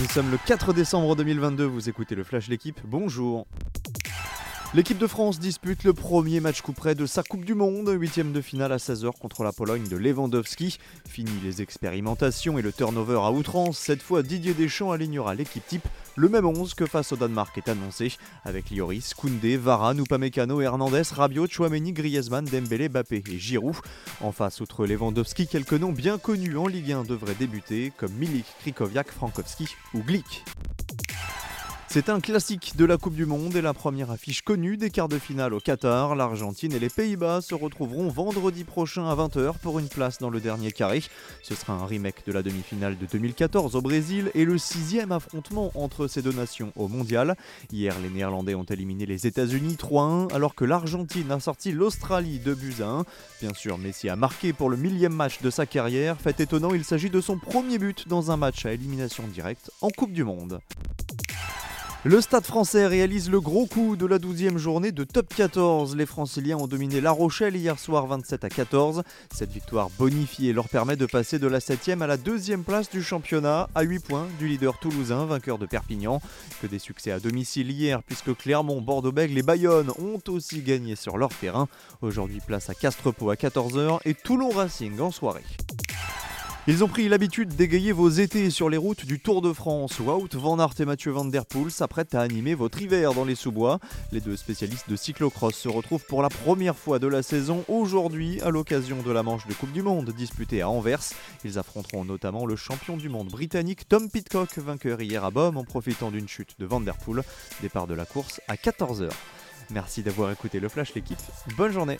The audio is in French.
Nous sommes le 4 décembre 2022, vous écoutez le Flash L'équipe, bonjour L'équipe de France dispute le premier match coup près de sa Coupe du Monde, huitième de finale à 16h contre la Pologne de Lewandowski. Fini les expérimentations et le turnover à outrance, cette fois Didier Deschamps alignera l'équipe type. Le même 11 que face au Danemark est annoncé, avec Lioris, Koundé, Varane, Upamecano, Hernandez, Rabiot, Chouameni, Griezmann, Dembélé, Bappé et Giroud. En face, outre Lewandowski, quelques noms bien connus en Ligue 1 devraient débuter, comme Milik, Krikoviak, Frankowski ou Glick. C'est un classique de la Coupe du Monde et la première affiche connue des quarts de finale au Qatar. L'Argentine et les Pays-Bas se retrouveront vendredi prochain à 20h pour une place dans le dernier carré. Ce sera un remake de la demi-finale de 2014 au Brésil et le sixième affrontement entre ces deux nations au mondial. Hier, les Néerlandais ont éliminé les États-Unis 3-1 alors que l'Argentine a sorti l'Australie 2 buts à 1. Bien sûr, Messi a marqué pour le millième match de sa carrière. Fait étonnant, il s'agit de son premier but dans un match à élimination directe en Coupe du Monde. Le Stade français réalise le gros coup de la 12e journée de top 14. Les Franciliens ont dominé La Rochelle hier soir 27 à 14. Cette victoire bonifiée leur permet de passer de la 7e à la 2e place du championnat, à 8 points du leader toulousain, vainqueur de Perpignan. Que des succès à domicile hier, puisque Clermont, Bordeaux-Bègles et Bayonne ont aussi gagné sur leur terrain. Aujourd'hui, place à Castrepo à 14h et Toulon Racing en soirée. Ils ont pris l'habitude d'égayer vos étés sur les routes du Tour de France. Wout Van Aert et Mathieu Van Der Poel s'apprêtent à animer votre hiver dans les sous-bois. Les deux spécialistes de cyclocross se retrouvent pour la première fois de la saison aujourd'hui à l'occasion de la manche de Coupe du Monde disputée à Anvers. Ils affronteront notamment le champion du monde britannique Tom Pitcock, vainqueur hier à Baume en profitant d'une chute de Van Der Poel. Départ de la course à 14h. Merci d'avoir écouté le Flash l'équipe. Bonne journée